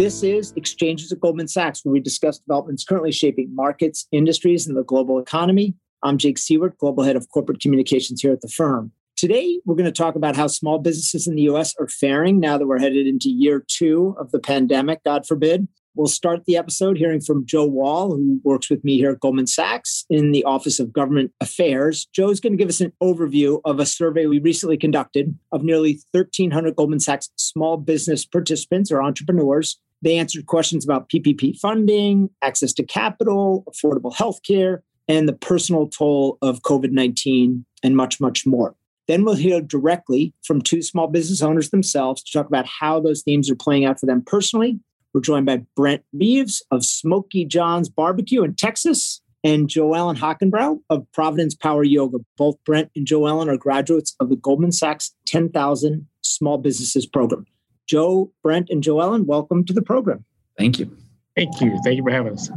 This is Exchanges at Goldman Sachs, where we discuss developments currently shaping markets, industries, and the global economy. I'm Jake Siewert, Global Head of Corporate Communications here at the firm. Today, we're going to talk about how small businesses in the US are faring now that we're headed into year two of the pandemic, God forbid. We'll start the episode hearing from Joe Wall, who works with me here at Goldman Sachs in the Office of Government Affairs. Joe's going to give us an overview of a survey we recently conducted of nearly 1,300 Goldman Sachs small business participants or entrepreneurs. They answered questions about PPP funding, access to capital, affordable healthcare, and the personal toll of COVID 19, and much, much more. Then we'll hear directly from two small business owners themselves to talk about how those themes are playing out for them personally we're joined by Brent Reeves of Smokey John's Barbecue in Texas and Joellen Hockenbrow of Providence Power Yoga. Both Brent and Joellen are graduates of the Goldman Sachs 10,000 Small Businesses Program. Joe, Brent, and Joellen, welcome to the program. Thank you. Thank you. Thank you for having us.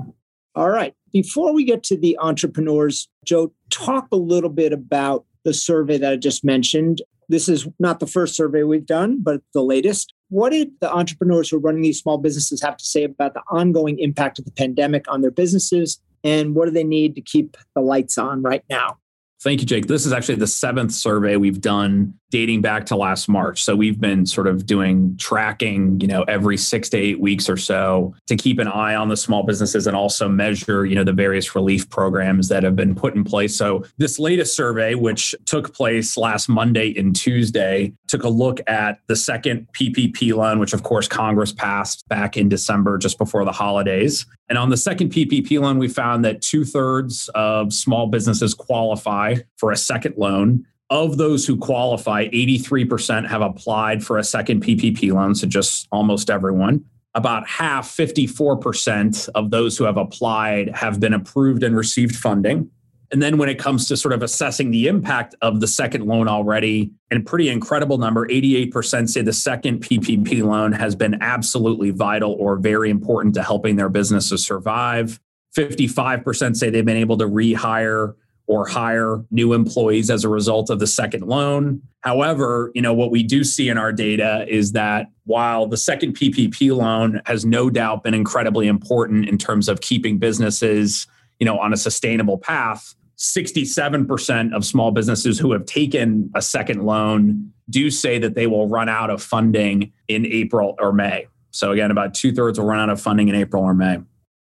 All right. Before we get to the entrepreneurs, Joe, talk a little bit about the survey that I just mentioned. This is not the first survey we've done, but the latest. What did the entrepreneurs who are running these small businesses have to say about the ongoing impact of the pandemic on their businesses? And what do they need to keep the lights on right now? Thank you, Jake. This is actually the seventh survey we've done dating back to last March. So we've been sort of doing tracking, you know, every six to eight weeks or so to keep an eye on the small businesses and also measure, you know, the various relief programs that have been put in place. So this latest survey, which took place last Monday and Tuesday, took a look at the second PPP loan, which of course Congress passed back in December just before the holidays. And on the second PPP loan, we found that two thirds of small businesses qualify for a second loan. Of those who qualify, 83% have applied for a second PPP loan, so just almost everyone. About half, 54% of those who have applied have been approved and received funding. And then when it comes to sort of assessing the impact of the second loan already, and pretty incredible number, 88% say the second PPP loan has been absolutely vital or very important to helping their businesses survive. 55% say they've been able to rehire or hire new employees as a result of the second loan. However, you know what we do see in our data is that while the second PPP loan has no doubt been incredibly important in terms of keeping businesses, you know, on a sustainable path, 67% of small businesses who have taken a second loan do say that they will run out of funding in April or May. So, again, about two thirds will run out of funding in April or May.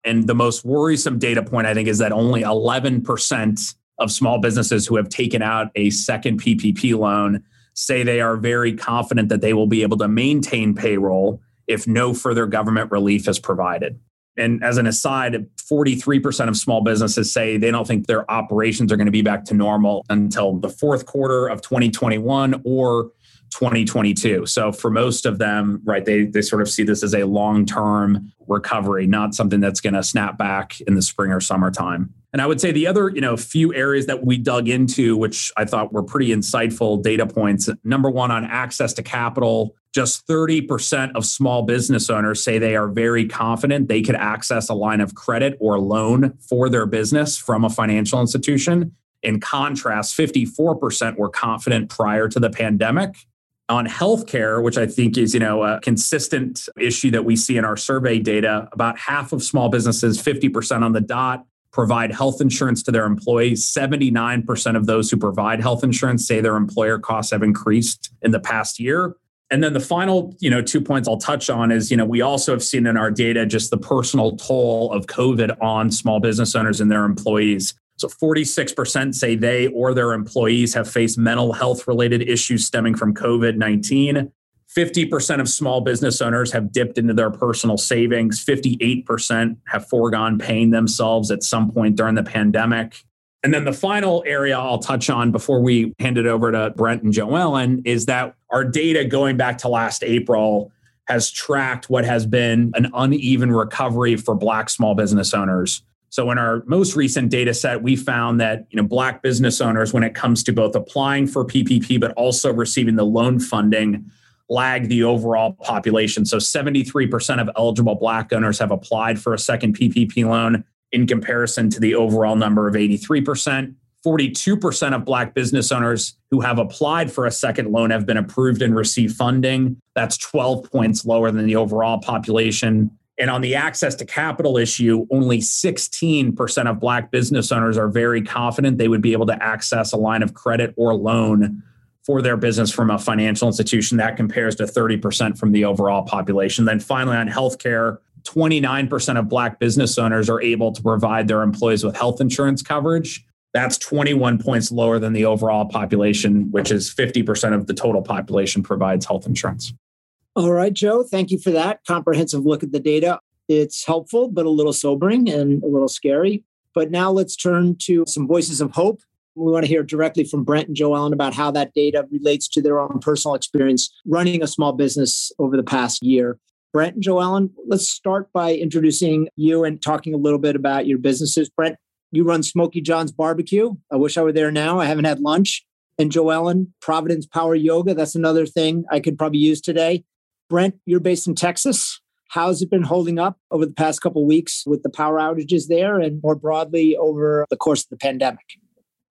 And the most worrisome data point, I think, is that only 11% of small businesses who have taken out a second PPP loan say they are very confident that they will be able to maintain payroll if no further government relief is provided. And as an aside, 43% of small businesses say they don't think their operations are going to be back to normal until the fourth quarter of 2021 or 2022. So for most of them, right, they they sort of see this as a long-term recovery, not something that's going to snap back in the spring or summertime. And I would say the other, you know, few areas that we dug into, which I thought were pretty insightful data points. Number one, on access to capital, just 30% of small business owners say they are very confident they could access a line of credit or loan for their business from a financial institution. In contrast, 54% were confident prior to the pandemic. On healthcare, which I think is, you know, a consistent issue that we see in our survey data, about half of small businesses, 50% on the dot, provide health insurance to their employees. 79% of those who provide health insurance say their employer costs have increased in the past year. And then the final, you know, two points I'll touch on is, you know, we also have seen in our data just the personal toll of COVID on small business owners and their employees. So 46% say they or their employees have faced mental health related issues stemming from COVID 19. 50% of small business owners have dipped into their personal savings. 58% have foregone paying themselves at some point during the pandemic. And then the final area I'll touch on before we hand it over to Brent and Joellen is that our data going back to last April has tracked what has been an uneven recovery for Black small business owners. So in our most recent data set, we found that you know Black business owners, when it comes to both applying for PPP but also receiving the loan funding, lag the overall population. So 73% of eligible Black owners have applied for a second PPP loan in comparison to the overall number of 83%. 42% of Black business owners who have applied for a second loan have been approved and received funding. That's 12 points lower than the overall population. And on the access to capital issue, only 16% of Black business owners are very confident they would be able to access a line of credit or loan for their business from a financial institution. That compares to 30% from the overall population. Then finally, on healthcare, 29% of Black business owners are able to provide their employees with health insurance coverage. That's 21 points lower than the overall population, which is 50% of the total population provides health insurance. All right, Joe, thank you for that comprehensive look at the data. It's helpful, but a little sobering and a little scary. But now let's turn to some voices of hope. We want to hear directly from Brent and Joellen about how that data relates to their own personal experience running a small business over the past year. Brent and Joellen, let's start by introducing you and talking a little bit about your businesses. Brent, you run Smokey John's Barbecue. I wish I were there now. I haven't had lunch. And Joellen, Providence Power Yoga. That's another thing I could probably use today. Brent, you're based in Texas. How's it been holding up over the past couple weeks with the power outages there and more broadly over the course of the pandemic?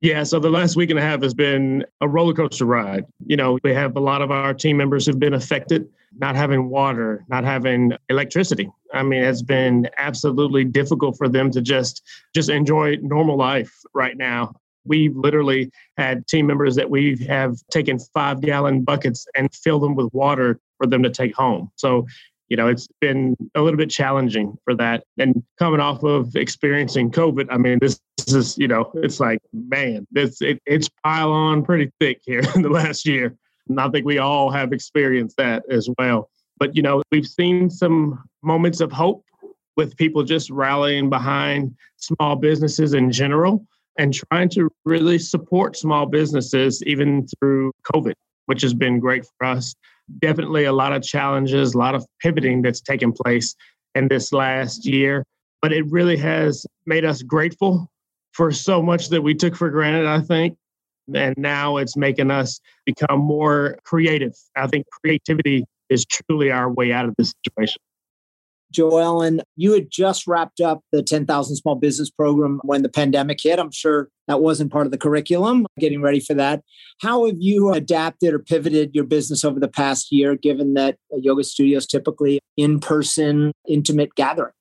Yeah, so the last week and a half has been a roller coaster ride. You know, we have a lot of our team members who've been affected, not having water, not having electricity. I mean, it's been absolutely difficult for them to just just enjoy normal life right now. We literally had team members that we have taken five gallon buckets and filled them with water for them to take home. So you know, it's been a little bit challenging for that. And coming off of experiencing COVID, I mean, this, this is, you know, it's like, man, this it, it's pile on pretty thick here in the last year. And I think we all have experienced that as well. But, you know, we've seen some moments of hope with people just rallying behind small businesses in general and trying to really support small businesses even through COVID, which has been great for us definitely a lot of challenges, a lot of pivoting that's taken place in this last year. But it really has made us grateful for so much that we took for granted, I think. And now it's making us become more creative. I think creativity is truly our way out of this situation. Joellen, you had just wrapped up the 10,000 Small Business Program when the pandemic hit. I'm sure that wasn't part of the curriculum, getting ready for that. How have you adapted or pivoted your business over the past year, given that yoga studios typically in person, intimate gathering?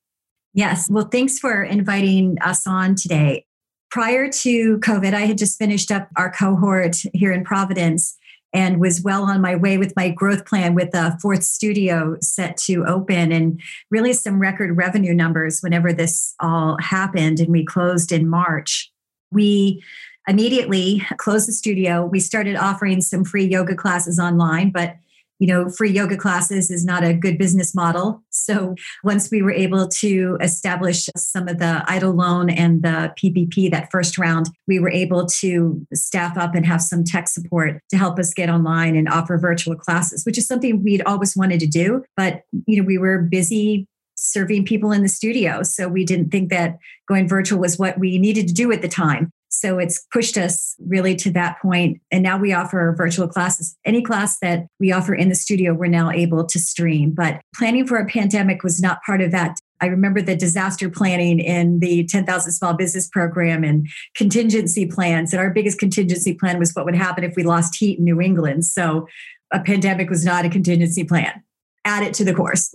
Yes. Well, thanks for inviting us on today. Prior to COVID, I had just finished up our cohort here in Providence and was well on my way with my growth plan with a fourth studio set to open and really some record revenue numbers whenever this all happened and we closed in March. We immediately closed the studio. We started offering some free yoga classes online, but you know, free yoga classes is not a good business model. So once we were able to establish some of the EIDL loan and the PPP, that first round, we were able to staff up and have some tech support to help us get online and offer virtual classes, which is something we'd always wanted to do. But, you know, we were busy serving people in the studio. So we didn't think that going virtual was what we needed to do at the time. So it's pushed us really to that point. And now we offer virtual classes. Any class that we offer in the studio, we're now able to stream. But planning for a pandemic was not part of that. I remember the disaster planning in the 10,000 Small Business Program and contingency plans. And our biggest contingency plan was what would happen if we lost heat in New England. So a pandemic was not a contingency plan. Add it to the course.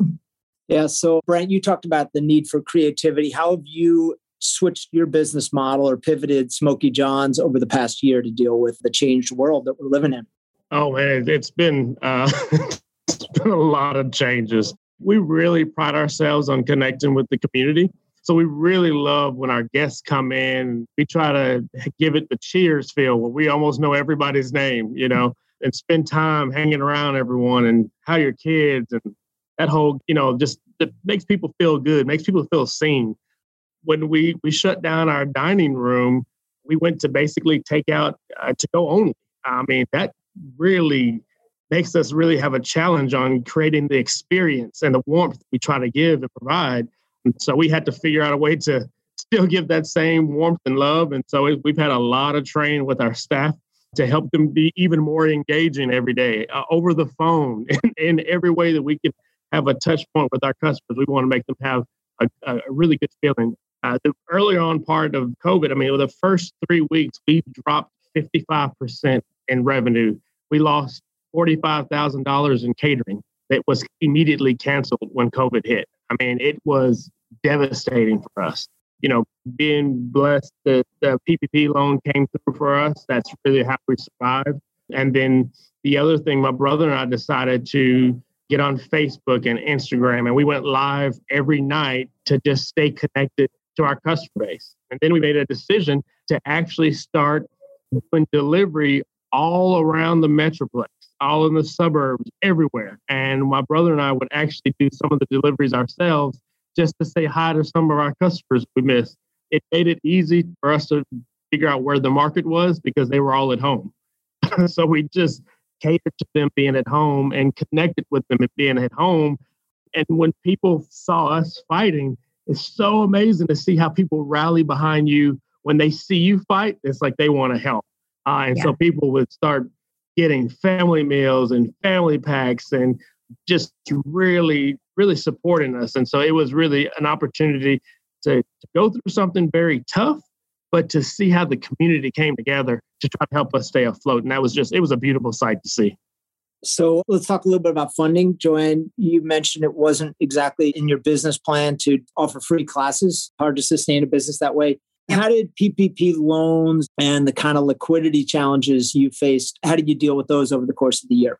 Yeah. So, Brent, you talked about the need for creativity. How have you switched your business model or pivoted Smokey John's over the past year to deal with the changed world that we're living in? Oh man, it's been uh, it's been a lot of changes. We really pride ourselves on connecting with the community. So we really love when our guests come in. We try to give it the cheers feel where we almost know everybody's name, you know, and spend time hanging around everyone and how your kids and that whole, you know, just it makes people feel good, makes people feel seen when we we shut down our dining room, we went to basically take out uh, to go only. I mean, that really makes us really have a challenge on creating the experience and the warmth we try to give and provide. And so we had to figure out a way to still give that same warmth and love. And so we've had a lot of training with our staff to help them be even more engaging every day uh, over the phone in, in every way that we can have a touch point with our customers. We want to make them have a, a really good feeling Uh, the earlier on part of COVID, I mean, the first three weeks, we dropped 55% in revenue. We lost $45,000 in catering that was immediately canceled when COVID hit. I mean, it was devastating for us. You know, being blessed that the PPP loan came through for us, that's really how we survived. And then the other thing, my brother and I decided to get on Facebook and Instagram, and we went live every night to just stay connected to our customer base. And then we made a decision to actually start doing delivery all around the metroplex, all in the suburbs, everywhere. And my brother and I would actually do some of the deliveries ourselves just to say hi to some of our customers we missed. It made it easy for us to figure out where the market was because they were all at home. so we just catered to them being at home and connected with them being at home. And when people saw us fighting, it's so amazing to see how people rally behind you when they see you fight. It's like they want to help. Uh, and yeah. so people would start getting family meals and family packs and just really, really supporting us. And so it was really an opportunity to, to go through something very tough, but to see how the community came together to try to help us stay afloat. And that was just, it was a beautiful sight to see. So let's talk a little bit about funding. Joanne, you mentioned it wasn't exactly in your business plan to offer free classes. Hard to sustain a business that way. How did PPP loans and the kind of liquidity challenges you faced, how did you deal with those over the course of the year?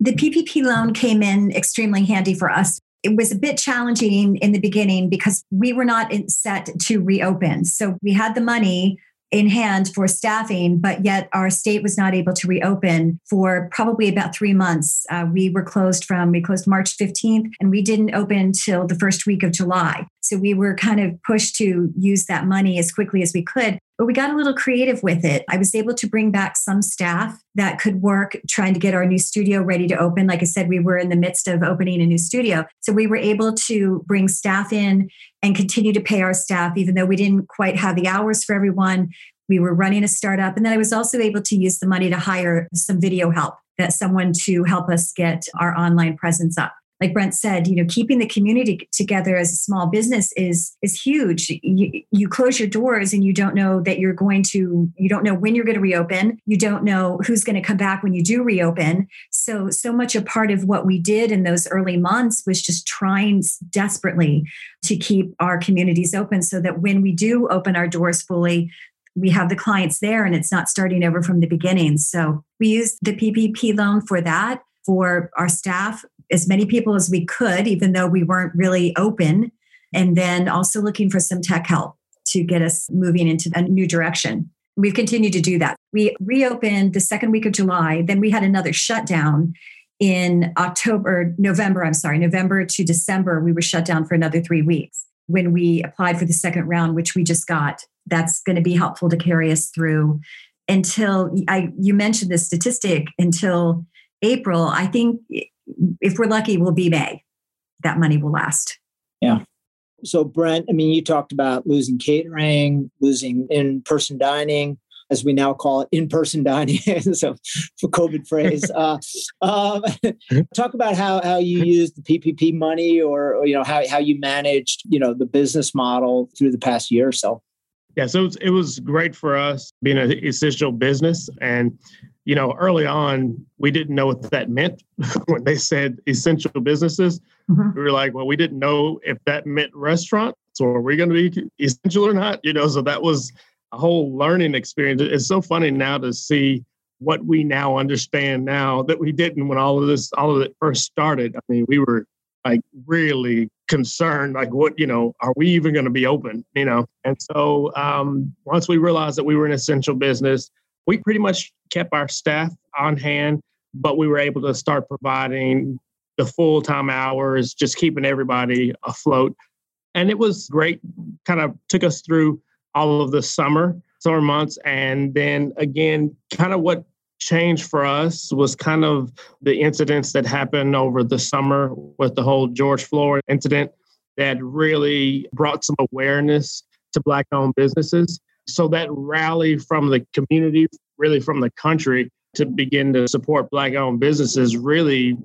The PPP loan came in extremely handy for us. It was a bit challenging in the beginning because we were not set to reopen. So we had the money, in hand for staffing, but yet our state was not able to reopen for probably about three months. Uh, we were closed from, we closed March 15th, and we didn't open until the first week of July. So we were kind of pushed to use that money as quickly as we could. But we got a little creative with it. I was able to bring back some staff that could work trying to get our new studio ready to open. Like I said, we were in the midst of opening a new studio. So we were able to bring staff in and continue to pay our staff, even though we didn't quite have the hours for everyone. We were running a startup. And then I was also able to use the money to hire some video help, that someone to help us get our online presence up like Brent said, you know, keeping the community together as a small business is is huge. You, you close your doors and you don't know that you're going to, you don't know when you're going to reopen. You don't know who's going to come back when you do reopen. So, so much a part of what we did in those early months was just trying desperately to keep our communities open so that when we do open our doors fully, we have the clients there and it's not starting over from the beginning. So we used the PPP loan for that for our staff, as many people as we could, even though we weren't really open. And then also looking for some tech help to get us moving into a new direction. We've continued to do that. We reopened the second week of July. Then we had another shutdown in October, November, I'm sorry, November to December. We were shut down for another three weeks. When we applied for the second round, which we just got, that's going to be helpful to carry us through until I, you mentioned this statistic until April, I think if we're lucky, we'll be May. That money will last. Yeah. So, Brent, I mean, you talked about losing catering, losing in person dining, as we now call it, in person dining. so, for COVID phrase. Uh, um, talk about how, how you used the PPP money or, or, you know, how, how you managed, you know, the business model through the past year or so. Yeah, so it was, great for us being an essential business. And you know, early on, we didn't know what that meant when they said essential businesses. Mm-hmm. We were like, well, we didn't know if that meant restaurants or are we going to be essential or not, you know, so that was a whole learning experience. It's so funny now to see what we now understand now that we didn't when all of this, all of it first started. I mean, we were like really concerned, like what, you know, are we even going to be open, you know? And so um, once we realized that we were an essential business, we pretty much kept our staff on hand, but we were able to start providing the full time hours, just keeping everybody afloat. And it was great, kind of took us through all of the summer, summer months. And then again, kind of what changed for us was kind of the incidents that happened over the summer with the whole George Floyd incident that really brought some awareness to Black owned businesses. So that rally from the community, really from the country, to begin to support Black owned businesses really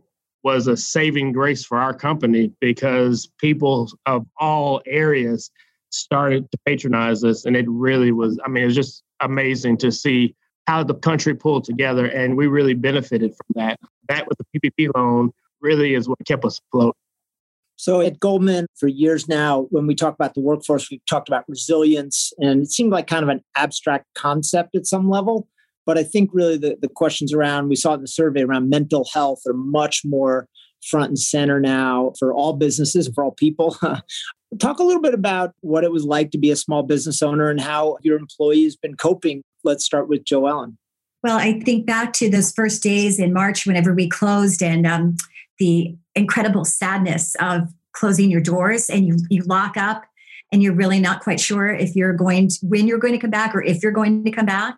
was a saving grace for our company because people of all areas started to patronize us. And it really was, I mean, it was just amazing to see how the country pulled together. And we really benefited from that. That with the PPP loan really is what kept us afloat. So at Goldman for years now, when we talk about the workforce, we've talked about resilience, and it seemed like kind of an abstract concept at some level. But I think really the, the questions around, we saw in the survey around mental health are much more front and center now for all businesses, and for all people. Talk a little bit about what it was like to be a small business owner and how your employees been coping. Let's start with Joellen. Well, I think back to those first days in March whenever we closed and um, the incredible sadness of closing your doors and you, you lock up and you're really not quite sure if you're going to, when you're going to come back or if you're going to come back.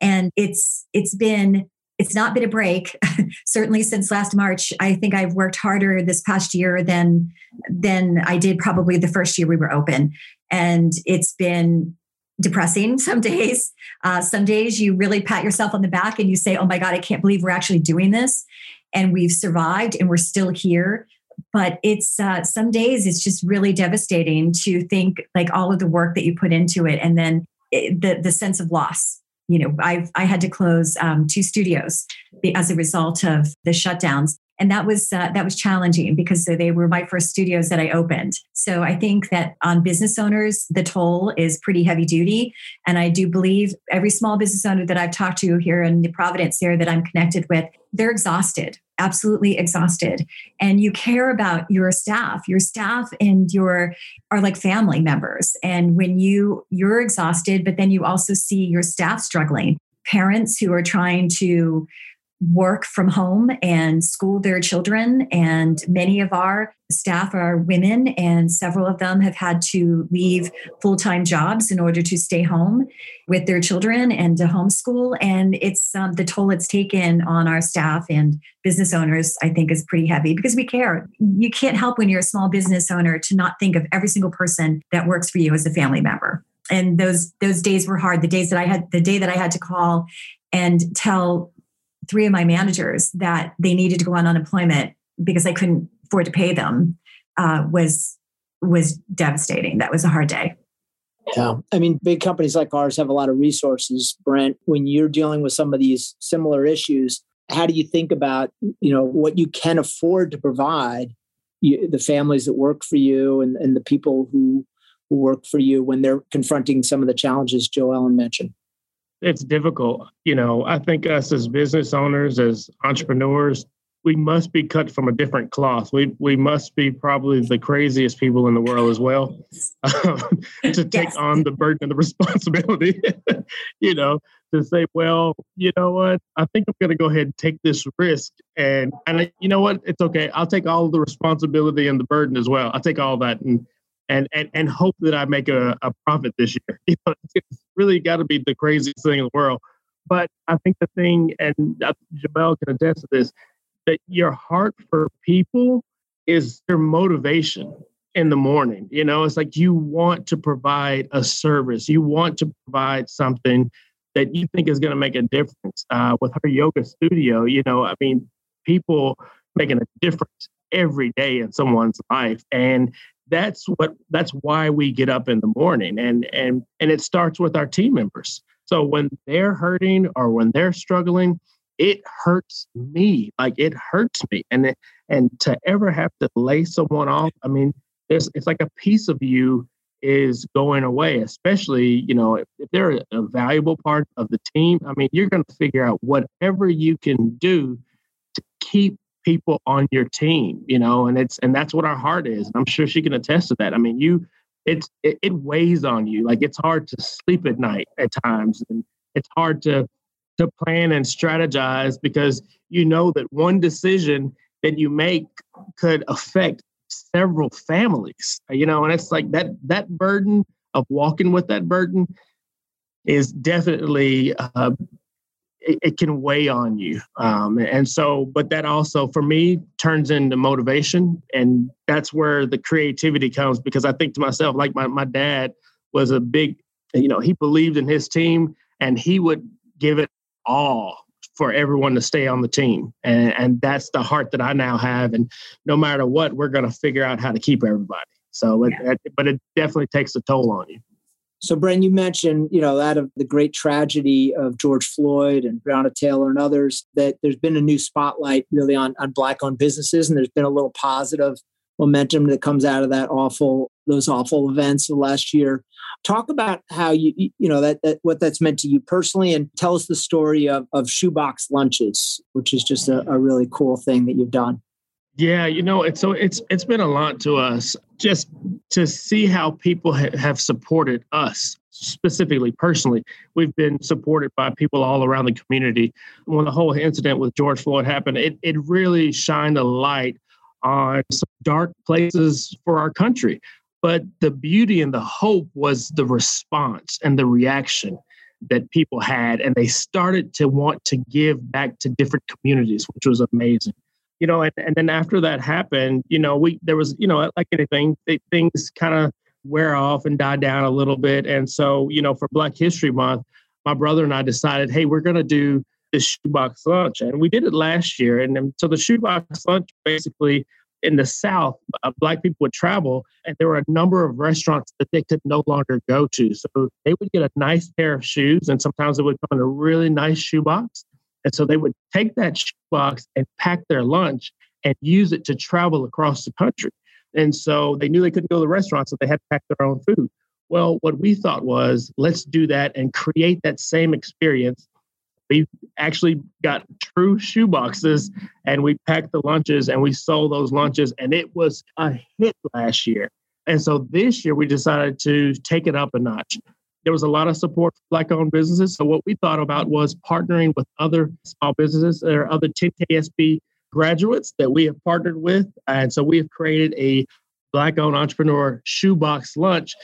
And it's it's been it's not been a break. Certainly since last march i think i've worked harder this past year than than i did probably the first year we were open. And it's been depressing some days. Uh, some days you really pat yourself on the back and you say oh my god i can't believe we're actually doing this and we've survived and we're still here. But it's uh, some days it's just really devastating to think like all of the work that you put into it and then it, the the sense of loss. You know i've i had to close um, two studios as a result of the shutdowns and that was uh, that was challenging because they were my first studios that I opened. So I think that on business owners, the toll is pretty heavy duty, and I do believe every small business owner that I've talked to here in the Providence area that I'm connected with, they're exhausted, absolutely exhausted, and you care about your staff. Your staff and your are like family members, and when you you're exhausted, but then you also see your staff struggling. Parents who are trying to work from home and school their children. And many of our staff are women, and several of them have had to leave full time jobs in order to stay home with their children and to homeschool. And it's um, the toll it's taken on our staff and business owners, I think, is pretty heavy because we care. You can't help when you're a small business owner to not think of every single person that works for you as a family member and those those days were hard the days that i had the day that i had to call and tell three of my managers that they needed to go on unemployment because I couldn't afford to pay them uh, was was devastating. That was a hard day. Yeah. I mean, big companies like ours have a lot of resources. Brent, when you're dealing with some of these similar issues, how do you think about, you know, what you can afford to provide you, the families that work for you and, and the people who, who work for you when they're confronting some of the challenges Joe Joellen mentioned? It's difficult. You know, I think us as business owners, as entrepreneurs, we must be cut from a different cloth. We we must be probably the craziest people in the world as well um, to take yes. on the burden and the responsibility. you know, to say, well, you know what? I think I'm going to go ahead and take this risk, and and I, you know what? It's okay. I'll take all the responsibility and the burden as well. I'll take all that and and and and hope that I make a, a profit this year. You know, it's really got to be the craziest thing in the world. But I think the thing, and Jamel can attest to this, that your heart for people is your motivation in the morning. You know, it's like you want to provide a service, you want to provide something that you think is going to make a difference. Uh, with her yoga studio, you know, I mean, people making a difference every day in someone's life. And that's what that's why we get up in the morning and and and it starts with our team members. So when they're hurting or when they're struggling it hurts me. Like it hurts me. And it, and to ever have to lay someone off i mean there's it's like a piece of you is going away especially you know if, if they're a valuable part of the team i mean you're going to figure out whatever you can do to keep people on your team, you know, and it's and that's what our heart is. I'm sure she can attest to that. I mean, you it's it, it weighs on you. Like it's hard to sleep at night at times and it's hard to to plan and strategize because you know that one decision that you make could affect several families you know and it's like that that burden of walking with that burden is definitely uh, it, it can weigh on you. Um, and so, but that also for me turns into motivation. And that's where the creativity comes because I think to myself, like my, my dad was a big, you know, he believed in his team and he would give it all for everyone to stay on the team. And, and that's the heart that I now have. And no matter what, we're going to figure out how to keep everybody. So, yeah. it, but it definitely takes a toll on you. So, Bren, you mentioned, you know, that of the great tragedy of George Floyd and Breonna Taylor and others, that there's been a new spotlight really on, on Black-owned businesses, and there's been a little positive momentum that comes out of that awful, those awful events of last year. Talk about how you, you know, that, that what that's meant to you personally, and tell us the story of, of Shoebox Lunches, which is just a, a really cool thing that you've done. Yeah, you know, it's so it's it's been a lot to us just to see how people ha- have supported us specifically personally. We've been supported by people all around the community. When the whole incident with George Floyd happened, it it really shined a light on some dark places for our country. But the beauty and the hope was the response and the reaction that people had, and they started to want to give back to different communities, which was amazing you know, and, and then after that happened, you know, we there was, you know, like anything, they, things kind of wear off and die down a little bit. And so, you know, for Black History Month, my brother and I decided, hey, we're going to do this shoebox lunch, and we did it last year. And so the shoebox lunch basically in the South, uh, Black people would travel, and there were a number of restaurants that they could no longer go to. So they would get a nice pair of shoes, and sometimes it would come in a really nice shoebox. And so they would take that box and pack their lunch and use it to travel across the country. And so they knew they couldn't go to the restaurant, so they had to pack their own food. Well, what we thought was let's do that and create that same experience. We actually got true shoe boxes and we packed the lunches and we sold those lunches, and it was a hit last year. And so this year we decided to take it up a notch there was a lot of support for black owned businesses. So what we thought about was partnering with other small businesses. Are other 10KSB graduates that we have partnered with. And so we have created a black owned entrepreneur shoebox lunch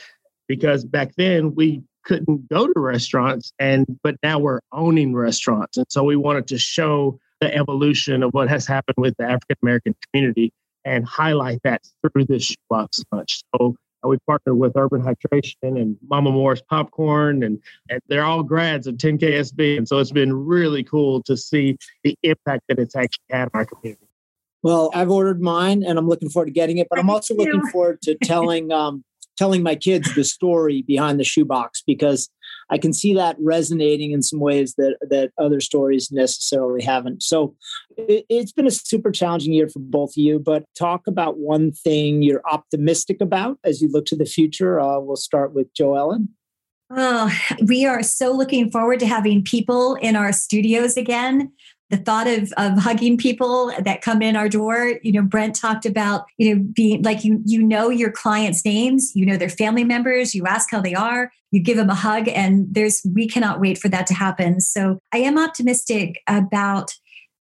because back then we couldn't go to restaurants and but now we're owning restaurants. And so we wanted to show the evolution of what has happened with the African American community and highlight that through this shoebox lunch. So we partnered with Urban Hydration and Mama Morris Popcorn, and, and they're all grads of 10KSB. And so it's been really cool to see the impact that it's actually had on our community. Well, I've ordered mine and I'm looking forward to getting it, but I'm also looking forward to telling um, telling my kids the story behind the shoebox because I can see that resonating in some ways that that other stories necessarily haven't. So it, has been a super challenging year for both of you. But talk about one thing you're optimistic about as you look to the future. Uh, we'll start with Joellen. Oh, we are so looking forward to having people in our studios again the thought of of hugging people that come in our door. You know brent talked about you know being like you you know your clients names you know their family members you ask how they are you give them a hug and there's we cannot wait for that to happen. So i am optimistic about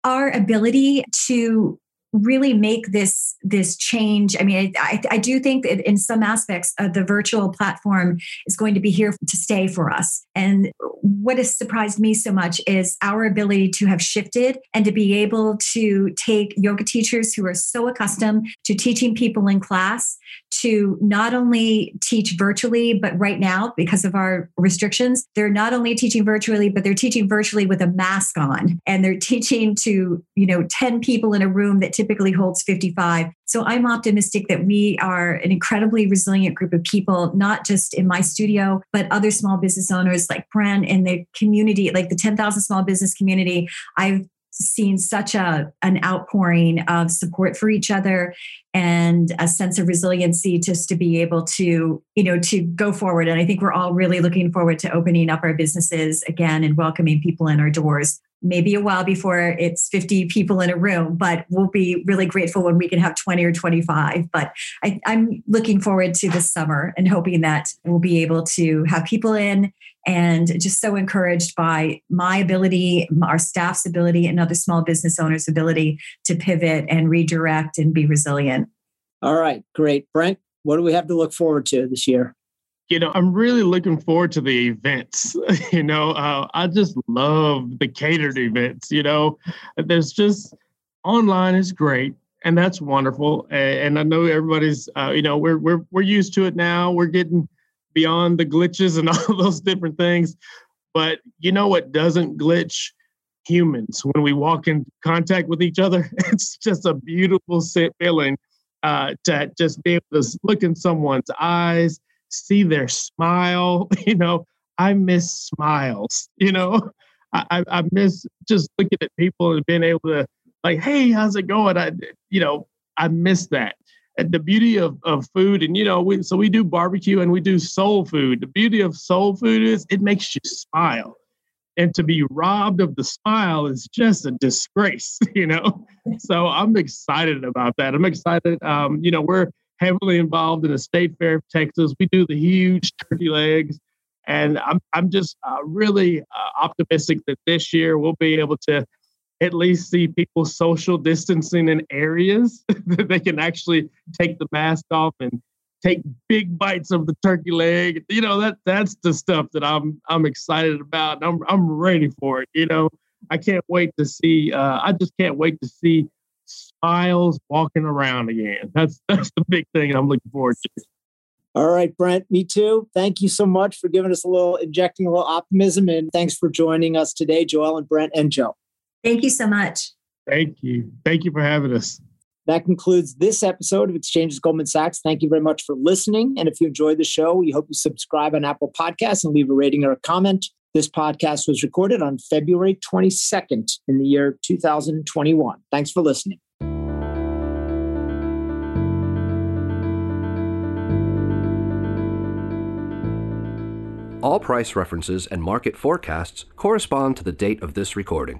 our ability to really make this this change. I mean i, I do think that in some aspects uh, the virtual platform is going to be here to stay for us. And what has surprised me so much is our ability to have shifted and to be able to take yoga teachers who are so accustomed to teaching people in class to not only teach virtually, but right now, because of our restrictions, they're not only teaching virtually, but they're teaching virtually with a mask on. And they're teaching to, you know, 10 people in a room that typically holds 55. So I'm optimistic that we are an incredibly resilient group of people, not just in my studio, but other small business owners like Brent in the community, like the 10,000 small business community. I've seen such a an outpouring of support for each other and a sense of resiliency just to be able to you know to go forward. And i think we're all really looking forward to opening up our businesses again and welcoming people in our doors. Maybe a while before it's 50 people in a room but we'll be really grateful when we can have 20 or 25 but I, i'm looking forward to this summer and hoping that we'll be able to have people in and just so encouraged by my ability, our staff's ability, and other small business owners' ability to pivot and redirect and be resilient. All right, great. Brent, what do we have to look forward to this year? You know, I'm really looking forward to the events. you know, uh, I just love the catered events. You know, there's just online is great and that's wonderful. And I know everybody's, uh, you know, we're we're we're used to it now. We're getting beyond the glitches and all those different things. But you know what doesn't glitch? Humans. When we walk in contact with each other, it's just a beautiful feeling uh, to just be able to look in someone's eyes, see their smile. You know, I miss smiles. You know, I, I miss just looking at people and being able to like, hey, how's it going? I, you know, I miss that. The beauty of, of food, and you know, we, so we do barbecue and we do soul food. The beauty of soul food is it makes you smile and to be robbed of the smile is just a disgrace, you know. so I'm excited about that. I'm excited. Um, you know, we're heavily involved in the state fair of Texas. We do the huge turkey legs, and I'm I'm just uh, really uh, optimistic that this year we'll be able to at least see people social distancing in areas that they can actually take the mask off and take big bites of the turkey leg. You know, that that's the stuff that I'm I'm excited about. I'm I'm ready for it. You know, I can't wait to see uh, I just can't wait to see smiles walking around again. That's that's the big thing I'm looking forward to. All right, Brent, me too. Thank you so much for giving us a little injecting a little optimism and thanks for joining us today, Joellen Brent and Joe. Thank you so much. Thank you. Thank you for having us. That concludes this episode of Exchanges Goldman Sachs. Thank you very much for listening. And if you enjoyed the show, we hope you subscribe on Apple Podcasts and leave a rating or a comment. This podcast was recorded on February 22nd in the year 2021. Thanks for listening. All price references and market forecasts correspond to the date of this recording.